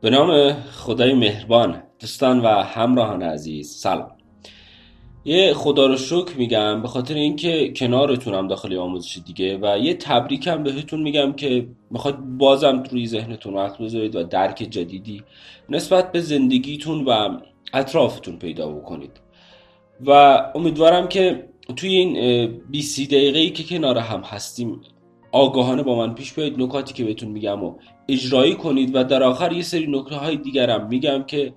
به نام خدای مهربان دوستان و همراهان عزیز سلام. یه خدا رو شکر میگم به خاطر اینکه کنارتونم داخل آموزش دیگه و یه تبریکم بهتون میگم که می‌خواد بازم روی ذهنتون وقت بذارید و درک جدیدی نسبت به زندگیتون و اطرافتون پیدا بکنید. و امیدوارم که توی این 20 دقیقه ای که کنار هم هستیم آگاهانه با من پیش بیایید نکاتی که بهتون میگم و اجرایی کنید و در آخر یه سری نکته های دیگرم میگم که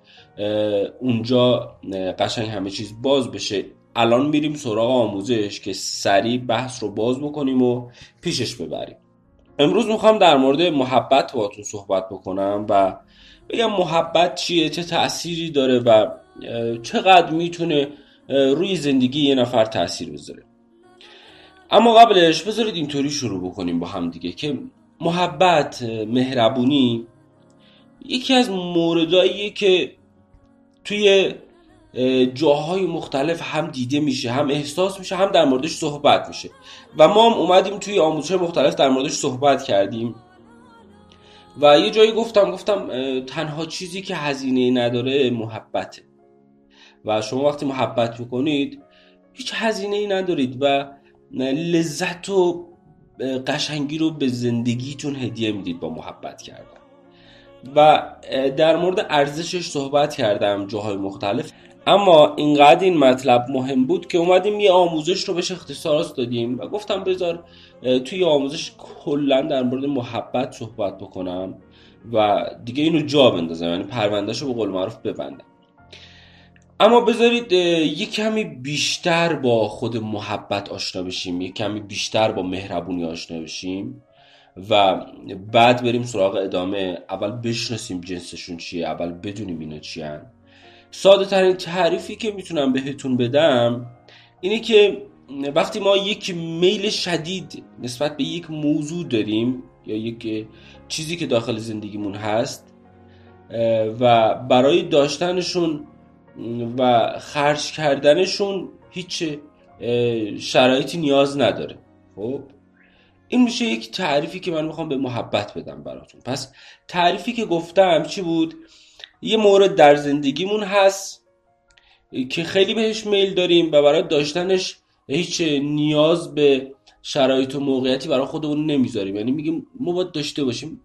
اونجا قشنگ همه چیز باز بشه. الان میریم سراغ آموزش که سریع بحث رو باز بکنیم و پیشش ببریم. امروز می‌خوام در مورد محبت باتون صحبت بکنم و بگم محبت چیه چه تأثیری داره و چقدر می‌تونه روی زندگی یه نفر تاثیر بذاره. اما قبلش بذارید اینطوری شروع بکنیم با هم دیگه که محبت مهربونی یکی از موردهاییه که توی جاهای مختلف هم دیده میشه هم احساس میشه هم در موردش صحبت میشه. و ما هم اومدیم توی آموزش مختلف در موردش صحبت کردیم. و یه جایی گفتم گفتم تنها چیزی که هزینه نداره محبته. و شما وقتی محبت می‌کنید هیچ هزینه ای ندارید و لذت و قشنگی رو به زندگیتون هدیه می‌دید با محبت کردن. و در مورد ارزشش صحبت کردم جاهای مختلف. اما اینقدر این مطلب مهم بود که اومدیم یه آموزش رو بهش اختصاص دادیم و گفتم بذار توی آموزش کلا در مورد محبت صحبت بکنم و دیگه اینو جا بندازم یعنی پروندهش رو به قول معروف ببندم. اما بذارید یک کمی بیشتر با خود محبت آشنا بشیم یک کمی بیشتر با مهربونی آشنا بشیم و بعد بریم سراغ ادامه. اول بشناسیم جنسشون چیه اول بدونیم اینا چیه ساده ترین تعریفی که می‌تونم بهتون بدم اینه که وقتی ما یک میل شدید نسبت به یک موضوع داریم یا یک چیزی که داخل زندگیمون هست و برای داشتنشون و خرج کردنشون هیچ شرایطی نیاز نداره. خب؟ این میشه یک تعریفی که من می‌خوام به محبت بدم براتون. پس تعریفی که گفتم چی بود؟ یه مورد در زندگیمون هست که خیلی بهش میل داریم و برای داشتنش هیچ نیاز به شرایط و موقعیتی برای خودمون نمی‌ذاریم. یعنی میگیم ما باید داشته باشیم.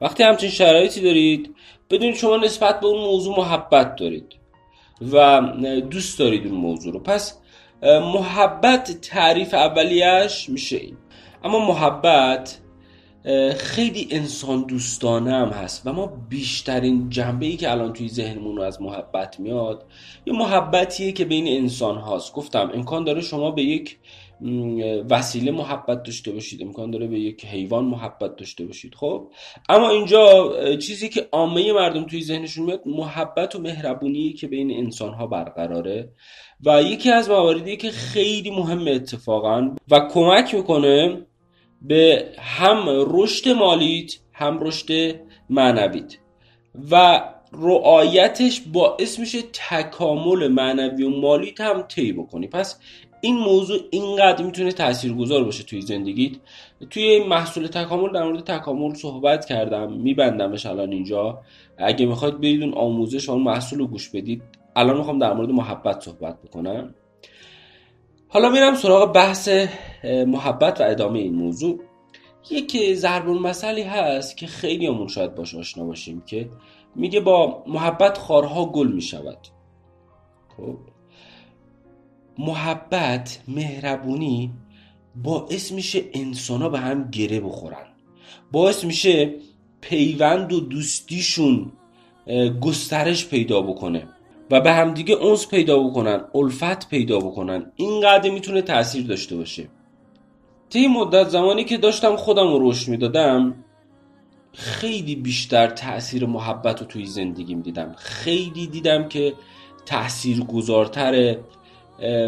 وقتی همچین شرایطی دارید بدونید شما نسبت به اون موضوع محبت دارید. و دوست دارید اون موضوع رو. پس محبت تعریف اولیش میشه این. اما محبت خیلی انسان دوستانه هم هست و ما بیشترین جنبه ای که الان توی ذهنمون از محبت میاد یه محبتیه که بین انسان هاست. گفتم امکان داره شما به یک وسیله محبت داشته باشید. امکان داره به یک حیوان محبت داشته باشید. خب؟ اما اینجا چیزی که عامه مردم توی ذهنشون میاد محبت و مهربونی که بین انسان ها برقراره. و یکی از مواردی که خیلی مهم اتفاقا و کمک می‌کنه به هم رشد مالیت هم رشد معنویت. و رعایتش باعث میشه تکامل معنوی و مالیت هم طی بکنی. پس این موضوع اینقدر می‌تونه تاثیرگذار باشه توی زندگیت. توی محصول تکامل در مورد تکامل صحبت کردم میبندمش الان اینجا. اگه می‌خواید برید اون آموزش اون محصول رو گوش بدید الان می‌خوام در مورد محبت صحبت بکنم. حالا میرم سراغ بحث محبت و ادامه این موضوع. یک ضرب مسئله هست که خیلی همون شاید باش آشنا باشیم که میگه با محبت خارها گل می‌شود. خب؟ محبت مهربونی باعث میشه انسان ها به هم گره بخورن. باعث میشه پیوند و دوستیشون گسترش پیدا بکنه و به همدیگه اونس پیدا بکنن الفت پیدا بکنن. اینقدر می‌تونه تاثیر داشته باشه. طی مدت زمانی که داشتم خودم رو رشد می‌دادم خیلی بیشتر تاثیر محبت رو توی زندگیم دیدم. خیلی دیدم که تاثیر گذارتره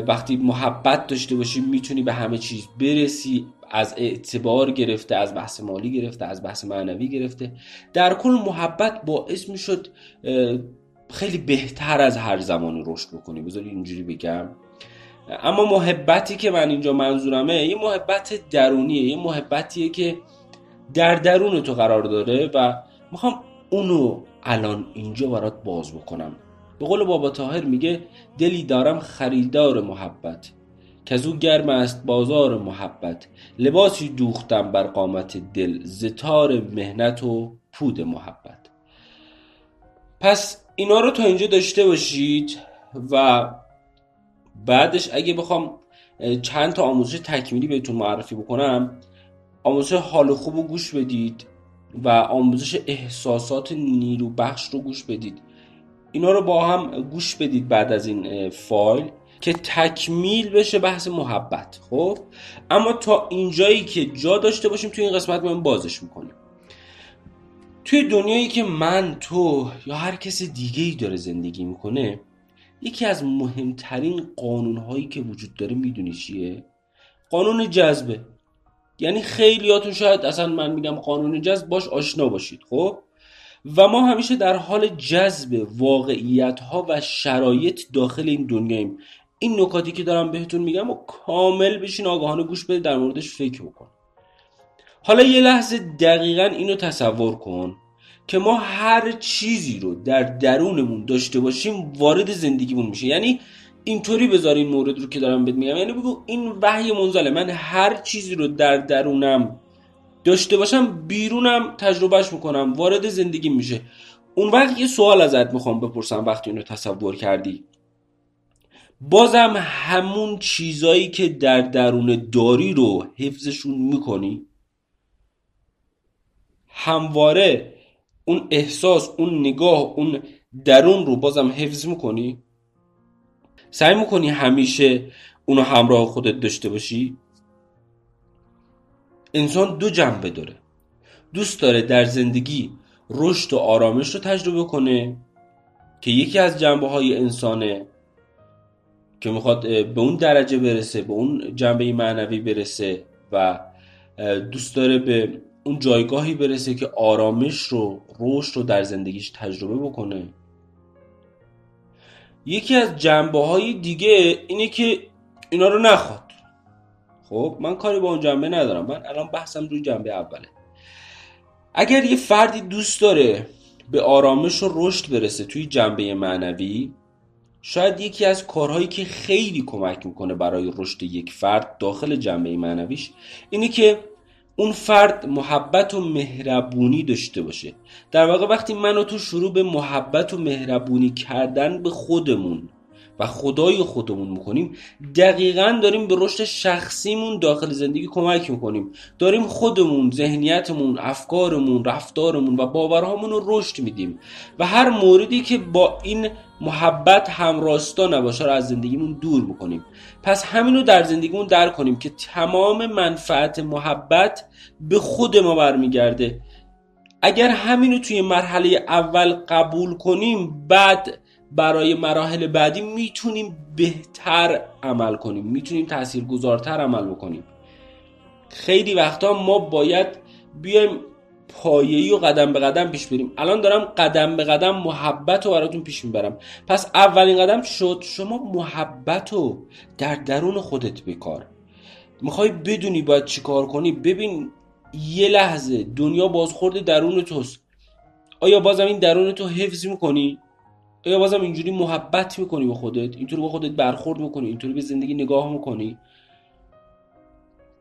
وقتی محبت داشته باشی می‌تونی به همه چیز برسی. از اعتبار گرفته از بحث مالی گرفته از بحث معنوی گرفته. در کل محبت باعث می‌شد خیلی بهتر از هر زمانی رشد بکنی. بذاری اینجوری بگم. اما محبتی که من اینجا منظورمه یه محبت درونیه. یه محبتیه که در درون تو قرار داره و می‌خوام اونو الان اینجا برات باز بکنم. به قول بابا تاهر میگه دلی دارم خریدار محبت که او گرم است بازار محبت. لباسی دوختم بر قامت دل زتار مهنت و پود محبت. پس اینا رو تا اینجا داشته باشید و بعدش اگه بخوام چند تا آموزش تکمیلی بهتون معرفی بکنم آموزش حال خوب رو گوش بدید و آموزش احساسات نیرو بخش رو گوش بدید. اینا رو با هم گوش بدید بعد از این فایل که تکمیل بشه بحث محبت خب؟ اما تا اینجایی که جا داشته باشیم توی این قسمت ما بازش می‌کنیم. توی دنیایی که من تو یا هر کس دیگه ای داره زندگی می‌کنه یکی از مهمترین قانونهایی که وجود داره می‌دونی چیه؟ قانون جذبه. یعنی خیلیاتون شاید اصلا من میگم قانون جذب باش آشنا باشید خب؟ و ما همیشه در حال جذب واقعیت ها و شرایط داخل این دنیاییم. این نکاتی که دارم بهتون میگم و کامل بشین آگاهانه گوش بده در موردش فکر بکن. حالا یه لحظه دقیقا اینو تصور کن که ما هر چیزی رو در درونمون داشته باشیم وارد زندگیمون میشه. یعنی اینطوری بذار این مورد رو که دارم بهت میگم. یعنی بگو این وحی منزله. من هر چیزی رو در درونم داشته باشم بیرونم تجربهش می‌کنم وارد زندگی میشه. اون وقت یه سوال ازت می‌خوام بپرسم وقتی اینو تصور کردی. بازم همون چیزایی که در درون داری رو حفظشون می‌کنی؟ همواره اون احساس اون نگاه اون درون رو بازم حفظ می‌کنی؟ سعی می‌کنی همیشه اونو همراه خودت داشته باشی؟ انسان دو جنبه داره. دوست داره در زندگی رشد و آرامش رو تجربه کنه که یکی از جنبه های انسانه که می‌خواد به اون درجه برسه به اون جنبه معنوی برسه و دوست داره به اون جایگاهی برسه که آرامش رو رشد رو در زندگیش تجربه بکنه. یکی از جنبه های دیگه اینه که اینا رو نخواد. خب من کاری با اون جنبه ندارم. من الان بحثم روی جنبه اوله. اگر یه فردی دوست داره به آرامش و رشد برسه توی جنبه معنوی شاید یکی از کارهایی که خیلی کمک می‌کنه برای رشد یک فرد داخل جنبه معنویش اینه که اون فرد محبت و مهربونی داشته باشه. در واقع وقتی من و تو شروع به محبت و مهربونی کردن به خودمون خدای خودمون می‌کنیم. دقیقا داریم به رشد شخصیمون داخل زندگی کمک می‌کنیم. داریم خودمون ذهنیتمون افکارمون رفتارمون و باورهامون رو رشد میدیم. و هر موردی که با این محبت همراستا نباشه رو از زندگیمون دور می‌کنیم. پس همین رو در زندگیمون در کنیم که تمام منفعت محبت به خود ما برمیگرده. اگر همینو توی مرحله اول قبول کنیم بعد برای مراحل بعدی می‌تونیم بهتر عمل کنیم می‌تونیم تاثیرگذارتر عمل بکنیم. خیلی وقتا ما باید بیایم پایه‌ای و قدم به قدم پیش بریم. الان دارم قدم به قدم محبت رو براتون پیش می‌برم. پس اولین قدم شد شما محبت رو در درون خودت بکار. می‌خوای بدونی باید چیکار کنی؟ ببین یه لحظه دنیا بازخورد درون توست. آیا بازم این درون تو حفظ می‌کنی؟ آیا بازم اینجوری محبت می‌کنی به خودت اینطوری با خودت برخورد می‌کنی اینطوری به زندگی نگاه می‌کنی.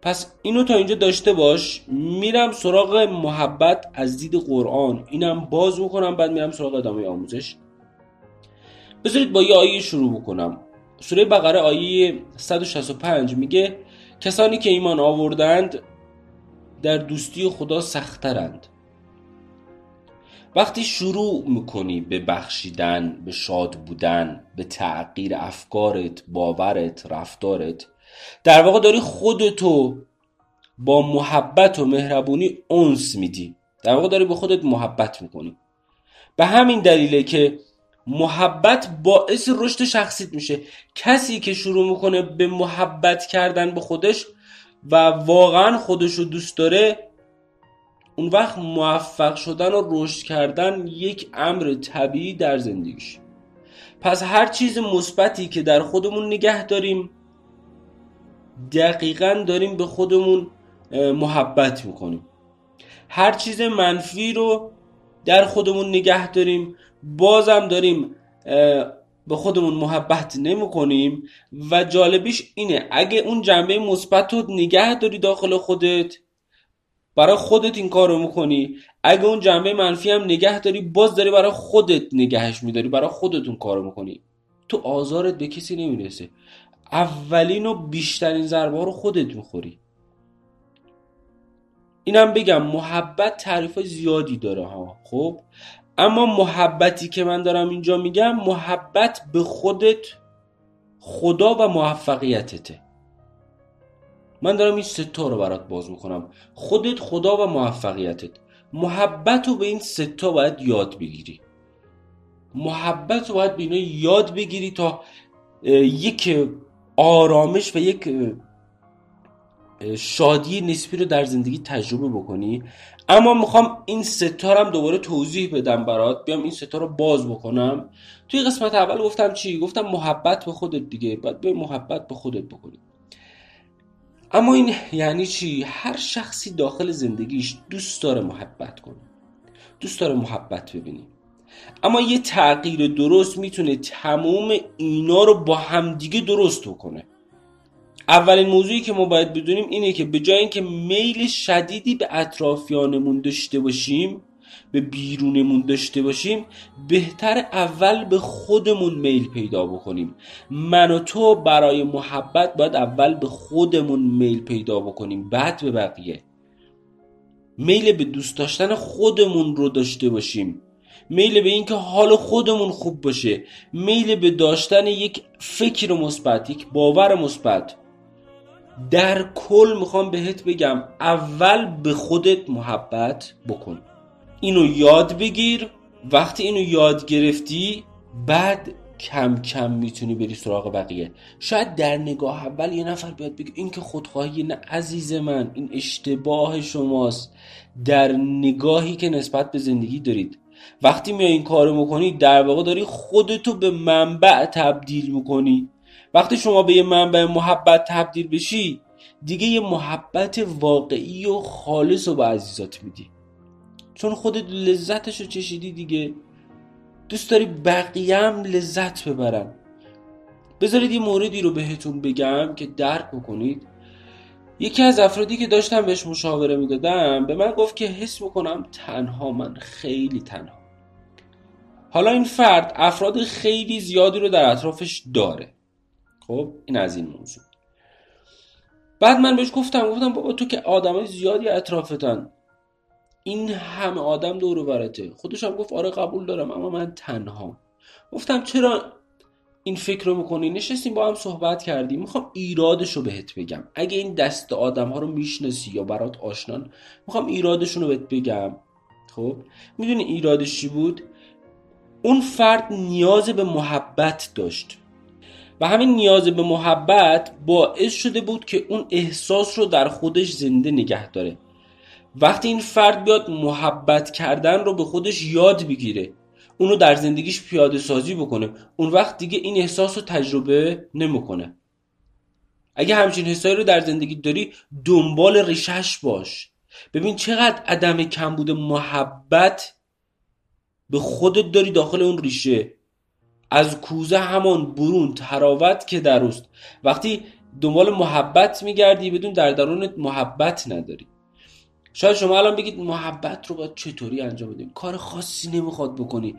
پس اینو تا اینجا داشته باش. میرم سراغ محبت از دید قرآن. اینم باز می‌کنم بعد میرم سراغ ادامه آموزش. بذارید با یه آیه شروع بکنم. سوره بقره آیه 165 میگه کسانی که ایمان آوردند در دوستی خدا سخترند وقتی شروع می‌کنی به بخشیدن به شاد بودن به تغییر افکارت باورت رفتارت در واقع داری خودتو با محبت و مهربونی اونس میدی. در واقع داری به خودت محبت می‌کنی. به همین دلیله که محبت باعث رشد شخصیت میشه. کسی که شروع می‌کنه به محبت کردن به خودش و واقعا خودش رو دوست داره اون وقت موفق شدن و رشد کردن یک امر طبیعی در زندگیش. پس هر چیز مثبتی که در خودمون نگه داریم دقیقا داریم به خودمون محبت می‌کنیم. هر چیز منفی رو در خودمون نگه داریم بازم داریم به خودمون محبت نمی کنیم و جالبیش اینه اگه اون جنبه مثبت رو نگه داری داخل خودت برای خودت این کار رو می‌کنی. اگه اون جنبه منفی هم نگه داری باز داری برای خودت نگهش میداری برای خودت اون کار رو می‌کنی. تو آزارت به کسی نمی‌رسه. اولین و بیشترین ضربه رو خودت می‌خوری. اینم بگم محبت تعریف زیادی داره ها خب؟ اما محبتی که من دارم اینجا میگم محبت به خودت خدا و موفقیتته. من دارم این ستا رو برات باز می‌کنم. خودت خدا و موفقیتت. محبت رو به این ستا باید یاد بگیری. محبت رو باید به اینا یاد بگیری تا یک آرامش و یک شادی نسبی رو در زندگی تجربه بکنی. اما می‌خوام این ستارم دوباره توضیح بدم برات. بیام این ستا رو باز بکنم. توی قسمت اول گفتم چی؟ گفتم محبت به خودت دیگه. باید به محبت به خودت بکنی. اما این یعنی چی؟ هر شخصی داخل زندگیش دوست داره محبت کنه. دوست داره محبت ببینی اما یه تغییر درست می‌تونه تموم اینا رو با همدیگه درست بکنه. اولین موضوعی که ما باید بدونیم اینه که به جای اینکه میل شدیدی به اطرافیانمون داشته باشیم به بیرونمون داشته باشیم بهتر اول به خودمون میل پیدا بکنیم. من و تو برای محبت باید اول به خودمون میل پیدا بکنیم. بعد به بقیه. میل به دوست داشتن خودمون رو داشته باشیم. میل به اینکه حال خودمون خوب باشه. میل به داشتن یک فکر مثبت یک باور مثبت. در کل می‌خوام بهت بگم اول به خودت محبت بکن. اینو یاد بگیر. وقتی اینو یاد گرفتی بعد کم کم می‌تونی بری سراغ بقیه. شاید در نگاه اول یه نفر بیاد بگه این که خودخواهی نه عزیز من این اشتباه شماست. در نگاهی که نسبت به زندگی دارید. وقتی میای این کارو می‌کنی در واقع داری خودتو به منبع تبدیل می‌کنی. وقتی شما به یه منبع محبت تبدیل بشی دیگه یه محبت واقعی و خالص رو به عزیزات میدی. چون خودت لذتش رو چشیدی دیگه. دوست داری بقیه هم لذت ببرن. بذارید یه موردی رو بهتون بگم که درک بکنید. یکی از افرادی که داشتم بهش مشاوره می‌دادم به من گفت که حس می‌کنم تنها من خیلی تنها. حالا این فرد افراد خیلی زیادی رو در اطرافش داره. خب این از این موضوع. بعد من بهش گفتم گفتم بابا تو که آدمای زیادی اطرافتن. این همه آدم دور برته. خودش هم گفت آره قبول دارم اما من تنها. گفتم چرا این فکر رو می‌کنی؟ نشستیم با هم صحبت کردیم. می‌خوام ایرادش رو بهت بگم. اگه این دست آدم ها رو می‌شناسی یا برات آشنان می‌خوام ایرادشون رو بهت بگم. خب؟ می‌دونی ایرادش چی بود؟ اون فرد نیاز به محبت داشت. و همین نیاز به محبت باعث شده بود که اون احساس رو در خودش زنده نگه داره. وقتی این فرد بیاد محبت کردن رو به خودش یاد بگیره اونو در زندگیش پیاده سازی بکنه اون وقت دیگه این احساس رو تجربه نمی‌کنه. اگه همچین حسایی رو در زندگی داری دنبال ریشش باش. ببین چقدر عدم کمبود محبت به خودت داری داخل اون ریشه. از کوزه همان برون تراوت که دروست وقتی دنبال محبت میگردی بدون در درونت محبت نداری. شاید شما الان بگید محبت رو باید چطوری انجام بدیم؟ کار خاصی نمی‌خواد بکنی.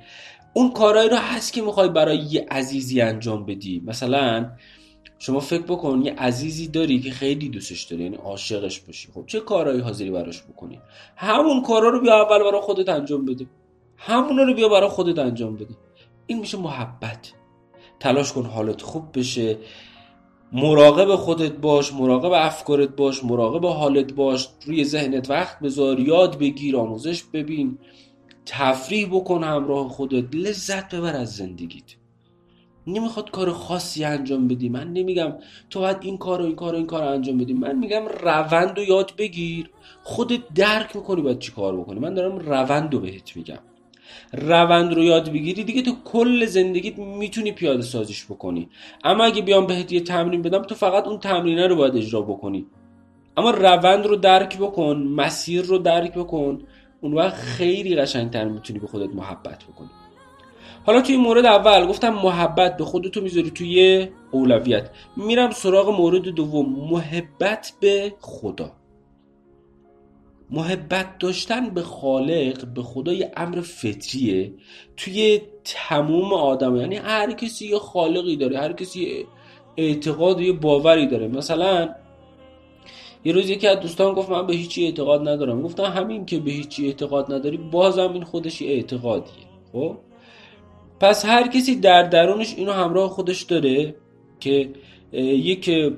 اون کارهایی رو هست که می‌خوای برای یه عزیزی انجام بدی. مثلا شما فکر بکن یه عزیزی داری که خیلی دوستش داری یعنی عاشقش باشی. خب چه کارهایی حاضری براش بکنی؟ همون کارا رو بیا اول برای خودت انجام بده. همون رو بیا برای خودت انجام بده. این میشه محبت. تلاش کن حالت خوب بشه. مراقب خودت باش مراقب افکارت باش مراقب حالت باش روی ذهنت وقت بذار یاد بگیر آموزش ببین تفریح بکن همراه خودت لذت ببر از زندگیت. نمی‌خواد کار خاصی انجام بدی. من نمیگم تو باید این کار و این کار و این کار انجام بدی. من میگم روند و یاد بگیر. خودت درک می‌کنی باید چی کار بکنی. من دارم روند رو بهت میگم. روند رو یاد بگیری دیگه تو کل زندگیت می‌تونی پیاده سازیش بکنی. اما اگه بیام بهت یه تمرین بدم تو فقط اون تمرینه رو باید اجرا بکنی. اما روند رو درک بکن مسیر رو درک بکن. اون وقت خیلی قشنگتر می‌تونی به خودت محبت بکنی. حالا توی مورد اول گفتم محبت به خودتو می‌ذاری توی اولویت. میرم سراغ مورد دوم محبت به خدا. محبت داشتن به خالق به خدا یه امر فطریه. توی تموم آدم یعنی هر کسی یه خالقی داره هر کسی اعتقاد یه باوری داره. مثلا یه روز یکی از دوستان گفت من به هیچی اعتقاد ندارم. گفتم همین که به هیچی اعتقاد نداری بازم این خودش اعتقادیه. خب؟ پس هر کسی در درونش اینو همراه خودش داره که یک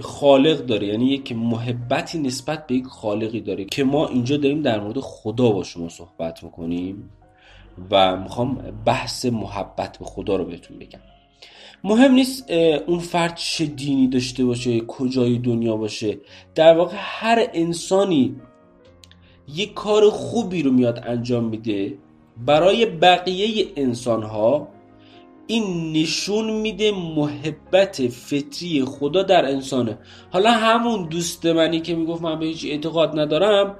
خالق داره یعنی یک محبتی نسبت به یک خالقی داره که ما اینجا داریم در مورد خدا با شما صحبت می‌کنیم و می‌خوام بحث محبت به خدا رو بهتون بگم. مهم نیست اون فرد چه دینی داشته باشه کجای دنیا باشه. در واقع هر انسانی یک کار خوبی رو میاد انجام میده برای بقیه انسان ها این نشون میده محبت فطری خدا در انسانه. حالا همون دوست منی که می‌گفت من به هیچ اعتقاد ندارم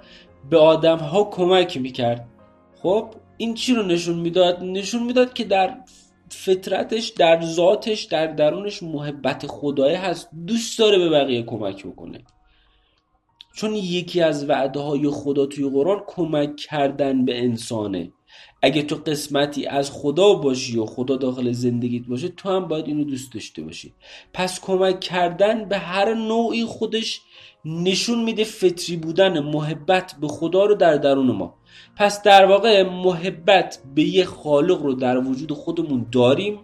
به آدم ها کمک می‌کرد. خب این چی رو نشون می‌داد؟ نشون می‌داد که در فطرتش در ذاتش در درونش محبت خدای هست. دوست داره به بقیه کمک بکنه. چون یکی از وعده های خدا توی قرآن کمک کردن به انسانه. اگه تو قسمتی از خدا باشی و خدا داخل زندگیت باشه تو هم باید اینو دوست داشته باشی. پس کمک کردن به هر نوعی خودش نشون میده فطری بودن محبت به خدا رو در درون ما. پس در واقع محبت به یه خالق رو در وجود خودمون داریم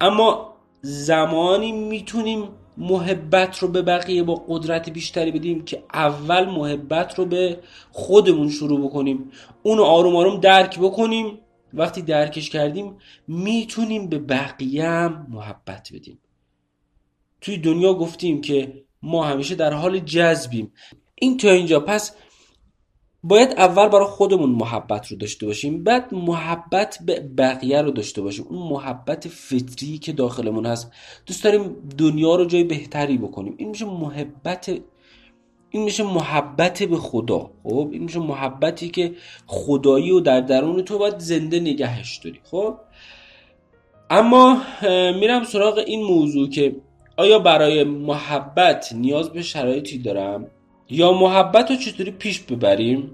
اما زمانی می‌تونیم محبت رو به بقیه با قدرت بیشتری بدیم که اول محبت رو به خودمون شروع بکنیم. اونو آروم آروم درک بکنیم. وقتی درکش کردیم می‌تونیم به بقیه هم محبت بدیم. توی دنیا گفتیم که ما همیشه در حال جذبیم. این تا اینجا. پس باید اول برای خودمون محبت رو داشته باشیم بعد محبت به بقیه رو داشته باشیم. اون محبت فطری که داخلمون هست. دوست داریم دنیا رو جای بهتری بکنیم. این میشه محبت این میشه محبت به خدا. خب؟ این میشه محبتی که خدایی و در درون تو باید زنده نگهش داری. خب؟ اما میرم سراغ این موضوع که آیا برای محبت نیاز به شرایطی دارم؟ یا محبت رو چطوری پیش ببریم؟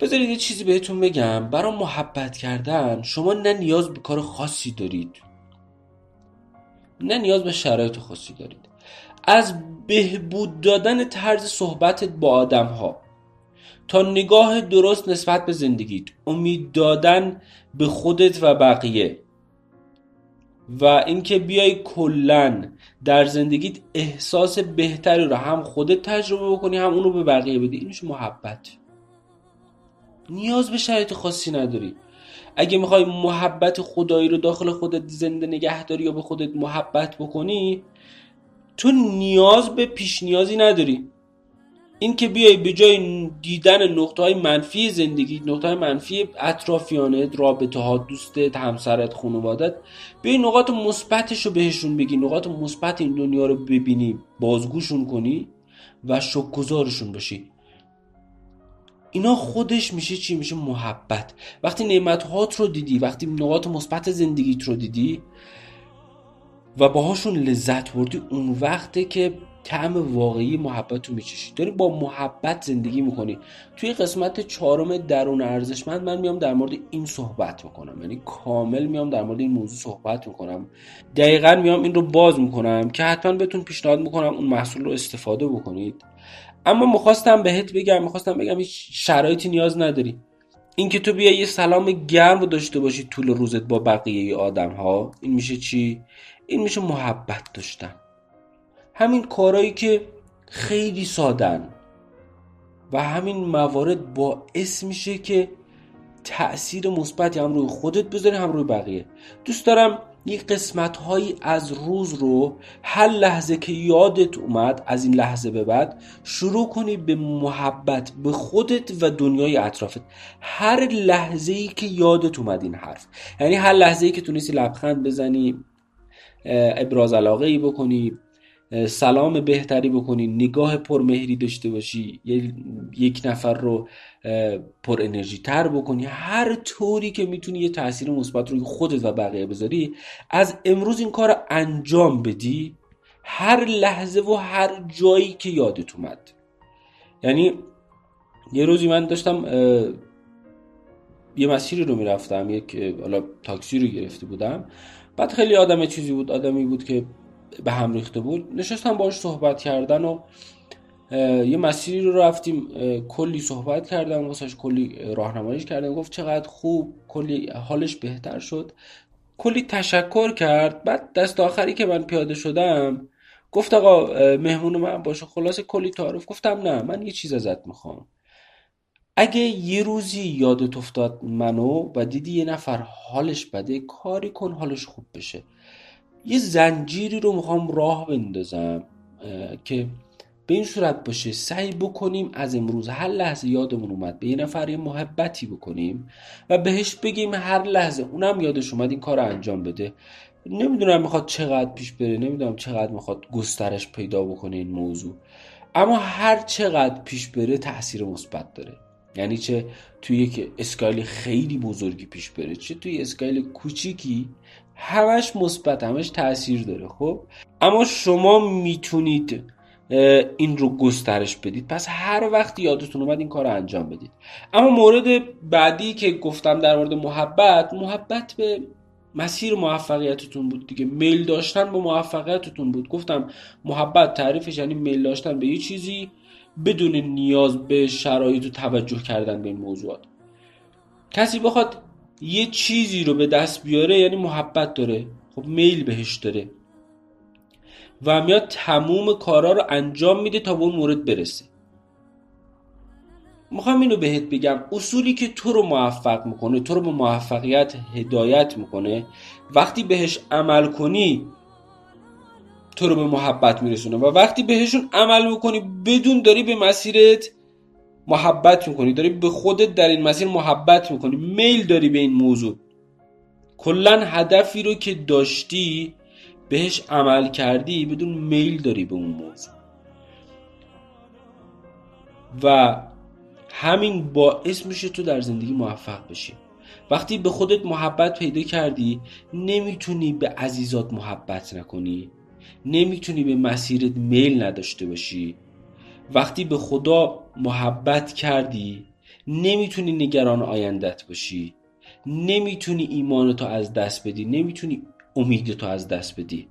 بذارید یه چیزی بهتون بگم. برای محبت کردن شما نه نیاز به کار خاصی دارید. نه نیاز به شرایط خاصی دارید. از بهبود دادن طرز صحبتت با آدم ها تا نگاه درست نسبت به زندگیت امید دادن به خودت و بقیه. و اینکه بیای کلا در زندگیت احساس بهتری رو هم خودت تجربه بکنی هم اونو به بقیه بدی. اینش محبت. نیاز به شرایط خاصی نداری. اگه می‌خوای محبت خدایی رو داخل خودت زنده نگه داری یا به خودت محبت بکنی تو نیاز به پیش نیازی نداری. این که بیای به جای دیدن نقطه های منفی زندگی نقطه های منفی اطرافیانت رابطه ها دوستت همسرت خانوادت بیای نقاط مثبتش رو بهشون بگی نقاط مثبت این دنیا رو ببینی بازگوشون کنی و شکرگزارشون باشی اینا خودش میشه چی؟ میشه محبت. وقتی نعمت رو دیدی وقتی نقاط مثبت زندگیت رو دیدی و باهاشون لذت بردی اون وقته که طعم واقعی محبت رو میچشی. داری با محبت زندگی می‌کنی. توی قسمت چهارم درون ارزشمند من میام در مورد این صحبت می‌کنم. یعنی کامل میام در مورد این موضوع صحبت می‌کنم. دقیقا میام این رو باز می‌کنم که حتما بهتون پیشنهاد می‌کنم اون محصول رو استفاده بکنید. اما می‌خواستم بهت بگم می‌خواستم بگم هیچ شرایطی نیاز نداری. اینکه تو بیا یه سلام گرم داشته باشی طول روزت با بقیه آدم ها این میشه چی؟ این میشه محبت داشتن. همین کارهایی که خیلی سادن و همین موارد باعث میشه که تأثیر مثبتی هم روی خودت بذاری هم روی بقیه. دوست دارم یک قسمت هایی از روز رو هر لحظه که یادت اومد از این لحظه به بعد شروع کنی به محبت به خودت و دنیای اطرافت. هر لحظه ای که یادت اومد این حرف. یعنی هر لحظه ای که تونستی لبخند بزنی ابراز علاقه ای بکنی سلام بهتری بکنی نگاه پرمهری داشته باشی یک نفر رو پر انرژی تر بکنی. هر طوری که می‌تونی یه تاثیر مثبت روی خودت و بقیه بذاری از امروز این کار انجام بدی. هر لحظه و هر جایی که یادت اومد. یعنی یه روزی من داشتم یه مسیری رو می‌رفتم یک حالا تاکسی رو گرفته بودم. بعد خیلی آدم چیزی بود آدمی بود که به هم ریخته بود نشستم باش صحبت کردن و یه مسیری رو رفتیم کلی صحبت کردم واسش کلی راهنماییش کردم گفت چقدر خوب کلی حالش بهتر شد. کلی تشکر کرد. بعد دست آخری که من پیاده شدم گفت آقا مهمون من باشه. خلاصه کلی تعارف. گفتم نه من یه چیز ازت می‌خوام. اگه یه روزی یادت افتاد منو و دیدی یه نفر حالش بده کاری کن حالش خوب بشه. یه زنجیری رو می‌خوام راه بندازم که به این صورت باشه سعی بکنیم از امروز هر لحظه یادمون اومد به یه نفر یه محبتی بکنیم و بهش بگیم هر لحظه اونم یادش اومد این کار انجام بده. نمی‌دونم می‌خواد چقدر پیش بره نمی‌دونم چقدر می‌خواد گسترش پیدا بکنه این موضوع. اما هر چقدر پیش بره تاثیر مثبت داره. یعنی چه؟ توی یک اسکایل خیلی بزرگی پیش بره. چه توی اسکایل کوچیکی همش مثبت همش تاثیر داره خب؟ اما شما می‌تونید این رو گسترش بدید. پس هر وقت یادتون اومد این کار رو انجام بدید. اما مورد بعدی که گفتم در مورد محبت محبت به مسیر موفقیتتون بود دیگه. میل داشتن به موفقیتتون بود. گفتم محبت تعریفش یعنی میل داشتن به یه چیزی بدون نیاز به شرایط و توجه کردن به این موضوعات. کسی بخواد یه چیزی رو به دست بیاره یعنی محبت داره. خب میل بهش داره. و میاد تموم کارا رو انجام میده تا به اون مورد برسه. می‌خوام اینو بهت بگم. اصولی که تو رو موفق می‌کنه تو رو به موفقیت هدایت می‌کنه وقتی بهش عمل کنی تو رو به محبت میرسونه. و وقتی بهشون عمل می‌کنی بدون داری به مسیرت محبت می‌کنی. داری به خودت در این مسیر محبت می‌کنی. میل داری به این موضوع. کلا هدفی رو که داشتی بهش عمل کردی بدون میل داری به اون موضوع. و همین باعث میشه تو در زندگی موفق بشی. وقتی به خودت محبت پیدا کردی نمی‌تونی به عزیزات محبت نکنی. نمی‌تونی به مسیرت میل نداشته باشی. وقتی به خدا محبت کردی نمی‌تونی نگران آیندت باشی. نمی‌تونی ایمانتو از دست بدی نمی‌تونی امیدتو از دست بدی.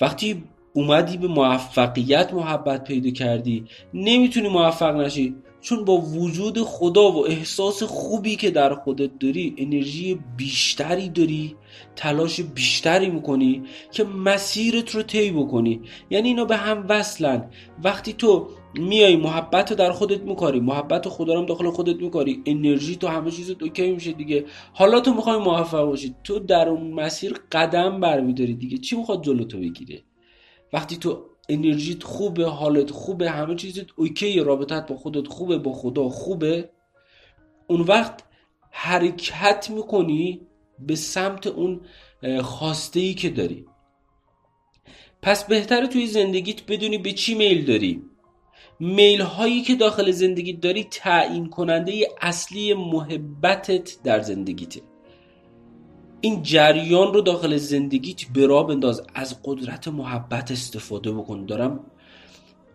وقتی اومدی به موفقیت محبت پیدا کردی نمی‌تونی موفق نشی چون با وجود خدا و احساس خوبی که در خودت داری انرژی بیشتری داری تلاش بیشتری می‌کنی که مسیرت رو طی بکنی. یعنی اینا به هم وصلن. وقتی تو میای محبت رو در خودت میکاری محبت خدا رو داخل خودت میکاری انرژی تو همه چیز اوکی میشه دیگه. حالا تو می‌خوای موفق باشی تو در اون مسیر قدم برمیداری دیگه. چی می‌خواد جلو تو بگیره؟ وقتی تو انرژیت خوبه حالت خوبه همه چیزت اوکی رابطت با خودت خوبه با خدا خوبه اون وقت حرکت می‌کنی به سمت اون خواسته ای که داری. پس بهتره توی زندگیت بدونی به چی میل داری. میل هایی که داخل زندگیت داری تعیین کننده اصلی محبتت در زندگیته. این جریان رو داخل زندگیت به راه بنداز از قدرت محبت استفاده بکن. دارم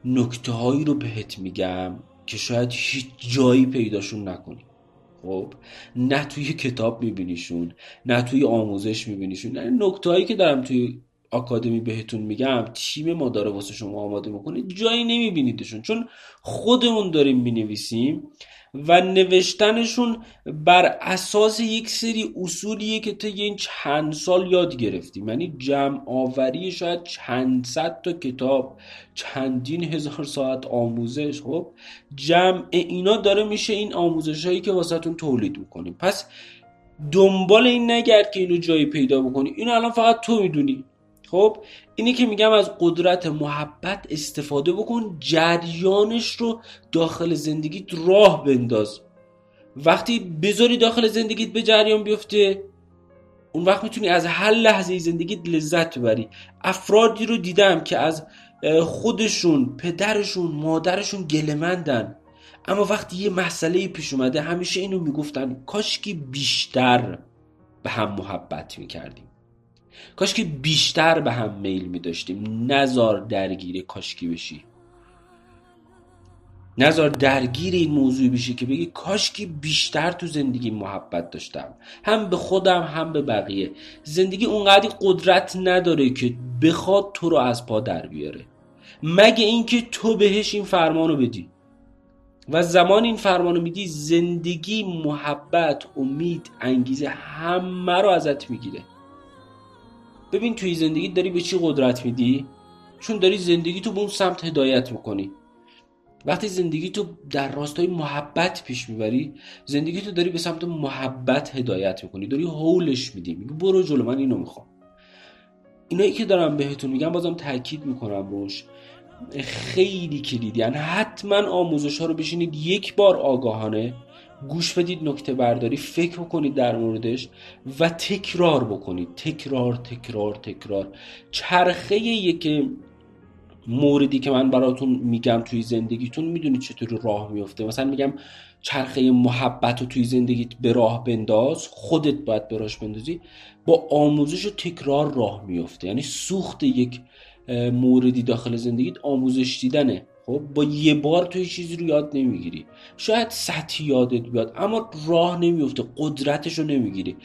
نکته هایی رو بهت میگم که شاید هیچ جایی پیداشون نکنی. خب؟ نه توی کتاب میبینیشون نه توی آموزش میبینیشون نه نکته هایی که دارم توی آکادمی بهتون میگم تیم ما داره واسه شما آماده می‌کنه. جایی نمیبینیدشون چون خودمون داریم می‌نویسیم و نوشتنشون بر اساس یک سری اصولیه که طی این چند سال یاد گرفتیم. یعنی جمع آوری شاید چند صد تا کتاب چندین هزار ساعت آموزش. خب جمع اینا داره میشه این آموزش هایی که واسهتون تولید می‌کنیم. پس دنبال این نگرد که اینو جایی پیدا بکنی. اینو الان فقط تو می‌دونی. خب اینی که میگم از قدرت محبت استفاده بکن جریانش رو داخل زندگیت راه بنداز. وقتی بذاری داخل زندگیت به جریان بیفته اون وقت می‌تونی از هر لحظه زندگیت لذت ببری. افرادی رو دیدم که از خودشون پدرشون مادرشون گلمندن اما وقتی یه مسئله پیش اومده همیشه اینو می‌گفتن کاش که بیشتر به هم محبت می‌کردیم. کاش که بیشتر به هم میل میداشتیم. نزار درگیر کاشکی بشی. نزار درگیر این موضوع بشی که بگی کاش که بیشتر تو زندگی محبت داشتم. هم به خودم هم به بقیه. زندگی اونقدر قدرت نداره که بخواد تو رو از پا در بیاره. مگه اینکه تو بهش این فرمانو بدی. و زمان این فرمانو میدی زندگی محبت امید انگیزه همه رو ازت می‌گیره. ببین توی زندگی داری به چی قدرت میدی؟ چون داری زندگی تو به اون سمت هدایت می‌کنی. وقتی زندگی تو در راستای محبت پیش می‌بری زندگی تو داری به سمت محبت هدایت می‌کنی. داری حولش میدی. میگی برو جلو من اینو می‌خوام. اینایی که دارم بهتون میگم بازم تاکید می‌کنم روش. خیلی کلیدی یعنی حتما آموزش ها رو بشینید. یک بار آگاهانه گوش بدید نکته برداری فکر کنید در موردش و تکرار بکنید. تکرار تکرار تکرار. چرخه یک موردی که من براتون میگم توی زندگیتون می‌دونید چطور راه میفته مثلا میگم چرخه محبت رو توی زندگیت به راه بنداز خودت باید براش بندازی با آموزش و تکرار راه میفته یعنی سوخت یک موردی داخل زندگیت آموزش دیدنه. خب با یه بار تو چیزی رو یاد نمی‌گیری. شاید سطحی یادت بیاد اما راه نمیفته قدرتش رو نمی‌گیری.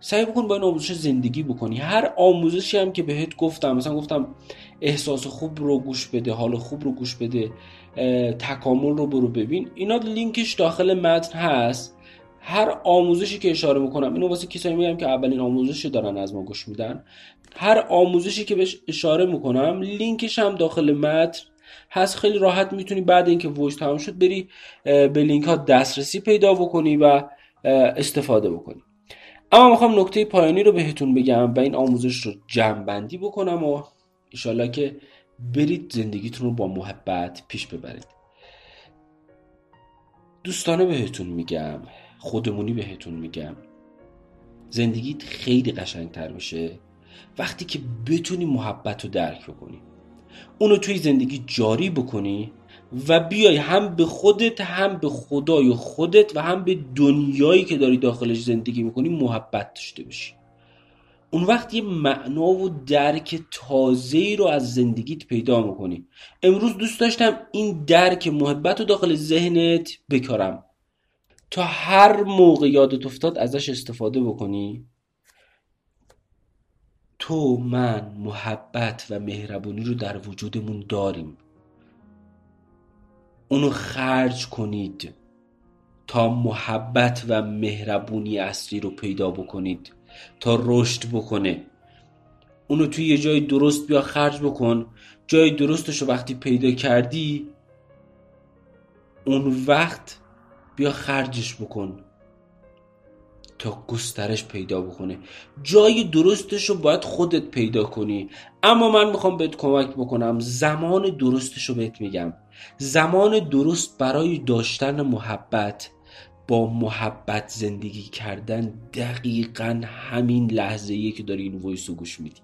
سعی بکن با این آموزش زندگی بکنی. هر آموزشی هم که بهت گفتم مثلا گفتم احساس خوب رو گوش بده حال خوب رو گوش بده تکامل رو برو ببین. اینا لینکش داخل متن هست. هر آموزشی که اشاره می‌کنم اینو واسه کسایی میگم که اولین آموزشی دارن از ما گوش میدن. هر آموزشی که بهش اشاره می‌کنم لینکش هم داخل متن هست خیلی راحت می‌تونی بعد اینکه voice تمام شد بری به لینک ها دسترسی پیدا بکنی و استفاده بکنی. اما می‌خوام نکته پایانی رو بهتون بگم و این آموزش رو جمع بندی بکنم و ایشالله که برید زندگیتون رو با محبت پیش ببرید. دوستانه بهتون میگم خودمونی بهتون میگم زندگیت خیلی قشنگتر میشه. وقتی که بتونی محبت رو درک بکنی. اونو توی زندگی جاری بکنی و بیای هم به خودت هم به خدای خودت و هم به دنیایی که داری داخلش زندگی می‌کنی محبت داشته باشی اون وقت یه معنا و درک تازه ای رو از زندگیت پیدا می‌کنی. امروز دوست داشتم این درک محبت رو داخل ذهنت بکارم. تا هر موقع یادت افتاد ازش استفاده بکنی. تو من محبت و مهربونی رو در وجودمون داریم. اونو خرج کنید تا محبت و مهربونی اصلی رو پیدا بکنید تا رشد بکنه. اونو توی یه جای درست بیا خرج بکن. جای درستش رو وقتی پیدا کردی اون وقت بیا خرجش بکن. تا گسترش پیدا بکنه. جای درستش رو باید خودت پیدا کنی. اما من می‌خوام بهت کمک بکنم. زمان درستش رو بهت میگم. زمان درست برای داشتن محبت. با محبت زندگی کردن دقیقا همین لحظه که داری این ویس رو گوش میدی.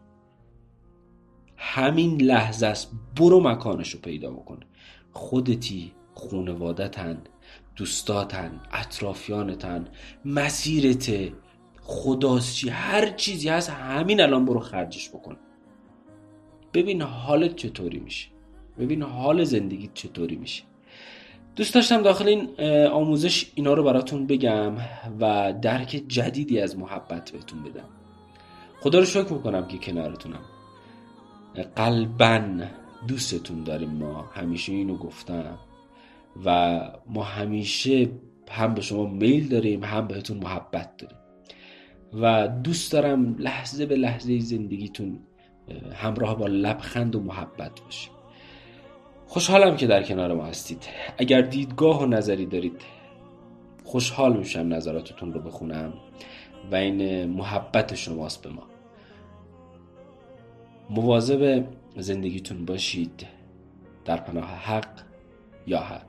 همین لحظه است. برو مکانش رو پیدا بکن. خودتی خونوادتن دوستاتن اطرافیانتن مسیرت خداست هر چیزی هست همین الان برو خرجش بکن. ببین حالت چطوری میشه. ببین حال زندگیت چطوری میشه. دوست داشتم داخل این آموزش اینا رو براتون بگم و درک جدیدی از محبت بهتون بدم. خدا رو شکر می‌کنم که کنارتونم. قلبا دوستتون داریم ما. همیشه اینو گفتم. و ما همیشه هم به شما میل داریم هم بهتون محبت داریم. و دوست دارم لحظه به لحظه زندگیتون همراه با لبخند و محبت باشیم. خوشحالم که در کنار ما هستید. اگر دیدگاه و نظری دارید خوشحال میشم نظراتتون رو بخونم و این محبت شماست به ما. مواظب زندگیتون باشید در پناه حق یا حق.